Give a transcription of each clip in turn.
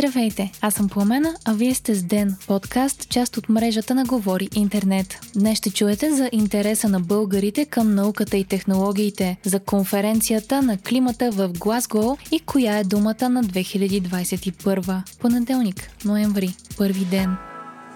Здравейте, аз съм Пламена, а вие сте с Ден, подкаст, част от мрежата на Говори Интернет. Днес ще чуете за интереса на българите към науката и технологиите, за конференцията на климата в Глазго и коя е думата на 2021. Понеделник, ноември, първи ден.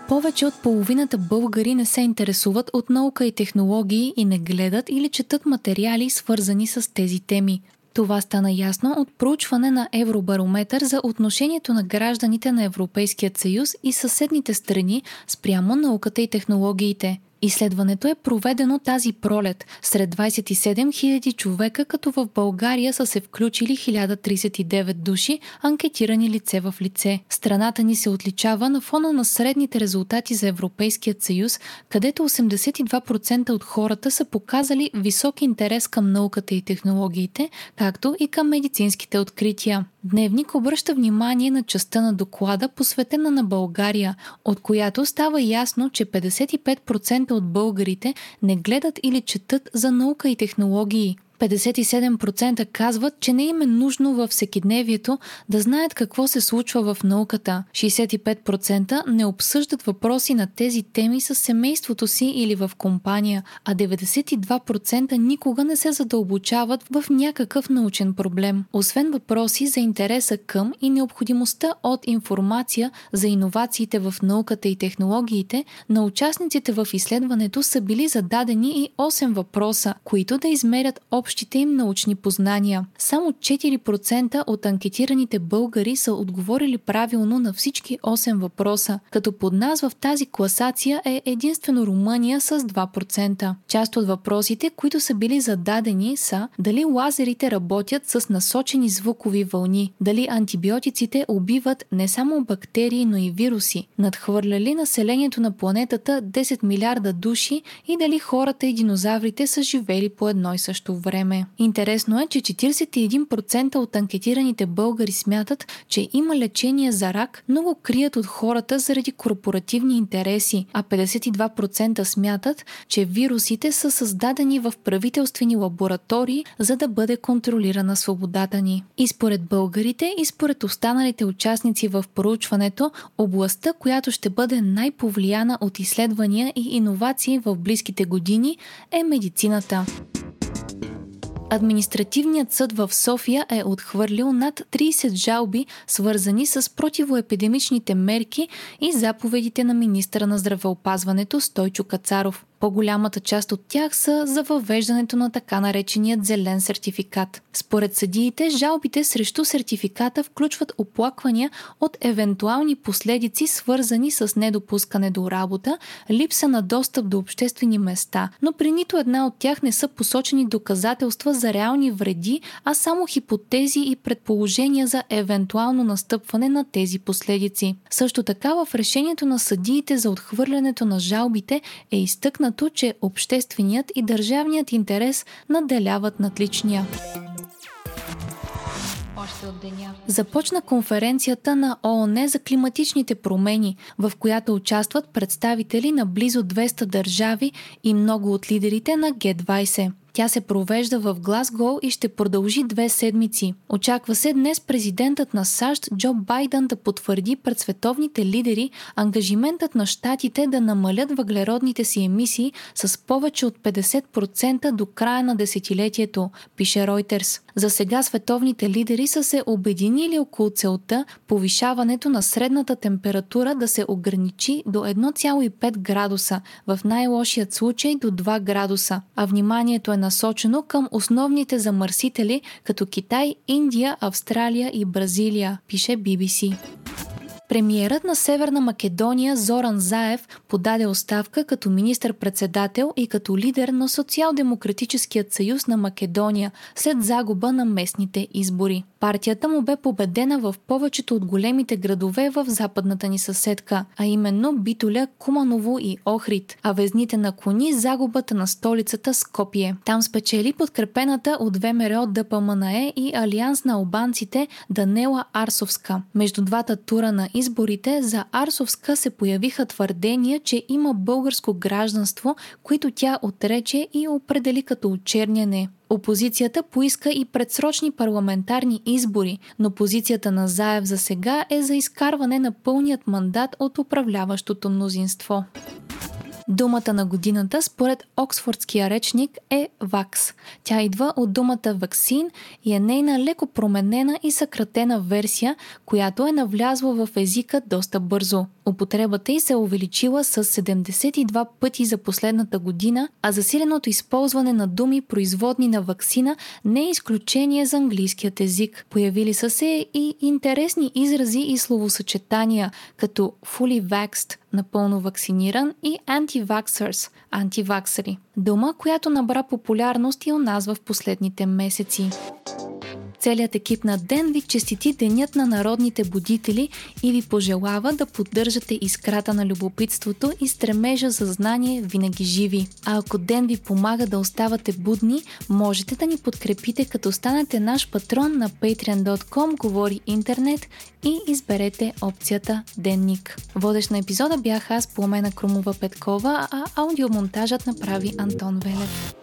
Повече от половината българи не се интересуват от наука и технологии и не гледат или четат материали, свързани с тези теми. Това стана ясно от проучване на Евробарометър за отношението на гражданите на Европейския съюз и съседните страни спрямо науката и технологиите. Изследването е проведено тази пролет сред 27 000 човека, като в България са се включили 1039 души, анкетирани лице в лице. Страната ни се отличава на фона на средните резултати за Европейският съюз, където 82% от хората са показали висок интерес към науката и технологиите, както и към медицинските открития. Дневник обръща внимание на частта на доклада, посветена на България, от която става ясно, че 55% от българите не гледат или четат за наука и технологии. 57% казват, че не им е нужно във всекидневието да знаят какво се случва в науката. 65% не обсъждат въпроси на тези теми с семейството си или в компания, а 92% никога не се задълбочават в някакъв научен проблем. Освен въпроси за интереса към и необходимостта от информация за иновациите в науката и технологиите, на участниците в изследването са били зададени и 8 въпроса, които да измерят общ общите им научни познания. Само 4% от анкетираните българи са отговорили правилно на всички 8 въпроса, като под нас в тази класация е единствено Румъния с 2%. Част от въпросите, които са били зададени са дали лазерите работят с насочени звукови вълни, дали антибиотиците убиват не само бактерии, но и вируси, надхвърляли населението на планетата 10 милиарда души и дали хората и динозаврите са живели по едно и също време време. Интересно е, че 41% от анкетираните българи смятат, че има лечение за рак, но го крият от хората заради корпоративни интереси, а 52% смятат, че вирусите са създадени в правителствени лаборатории, за да бъде контролирана свободата ни. И според българите, и според останалите участници в проучването, областта, която ще бъде най-повлияна от изследвания и иновации в близките години, е медицината. Административният съд в София е отхвърлил над 30 жалби, свързани с противоепидемичните мерки и заповедите на министра на здравеопазването Стойчо Кацаров. По-голямата част от тях са за въвеждането на така нареченият зелен сертификат. Според съдиите, жалбите срещу сертификата включват оплаквания от евентуални последици, свързани с недопускане до работа, липса на достъп до обществени места, но при нито една от тях не са посочени доказателства за реални вреди, а само хипотези и предположения за евентуално настъпване на тези последици. Също така в решението на съдиите за отхвърлянето на жалбите е изтъкнат изтъкнато, че общественият и държавният интерес наделяват над личния. Започна конференцията на ООН за климатичните промени, в която участват представители на близо 200 държави и много от лидерите на Г-20. Тя се провежда в Глазгол и ще продължи две седмици. Очаква се днес президентът на САЩ Джо Байден да потвърди пред световните лидери ангажиментът на щатите да намалят въглеродните си емисии с повече от 50% до края на десетилетието, пише Reuters. За сега световните лидери са се обединили около целта повишаването на средната температура да се ограничи до 1,5 градуса, в най-лошият случай до 2 градуса, а вниманието е насочено към основните замърсители като Китай, Индия, Австралия и Бразилия, пише BBC. Премиерът на Северна Македония Зоран Заев подаде оставка като министър-председател и като лидер на Социал-демократическият съюз на Македония след загуба на местните избори. Партията му бе победена в повечето от големите градове в западната ни съседка, а именно Битоля, Куманово и Охрид, а везните наклони загубата на столицата Скопие. Там спечели подкрепената от ВМРО ДПМНЕ и Алианс на албанците Данела Арсовска. Между двата тура на изборите за Арсовска се появиха твърдения, че има българско гражданство, които тя отрече и определи като очерняне. Опозицията поиска и предсрочни парламентарни избори, но позицията на Заев за сега е за изкарване на пълният мандат от управляващото мнозинство. Думата на годината според Оксфордския речник е вакс. Тя идва от думата ваксин и е нейна леко променена и съкратена версия, която е навлязла в езика доста бързо. Употребата й се е увеличила с 72 пъти за последната година, а засиленото използване на думи производни на ваксина не е изключение за английският език. Появили са се и интересни изрази и словосъчетания, като fully vaxxed, напълно вакциниран и anti-vaxxers, антиваксери. Дума, която набра популярност и у нас в последните месеци. Целият екип на Ден ви честити Денят на народните будители и ви пожелава да поддържате искрата на любопитството и стремежа за знание винаги живи. А ако Ден ви помага да оставате будни, можете да ни подкрепите като станете наш патрон на patreon.com говори интернет и изберете опцията Денник. Водещ на епизода бях аз, Пламена Крумова Петкова, а аудиомонтажът направи Антон Велев.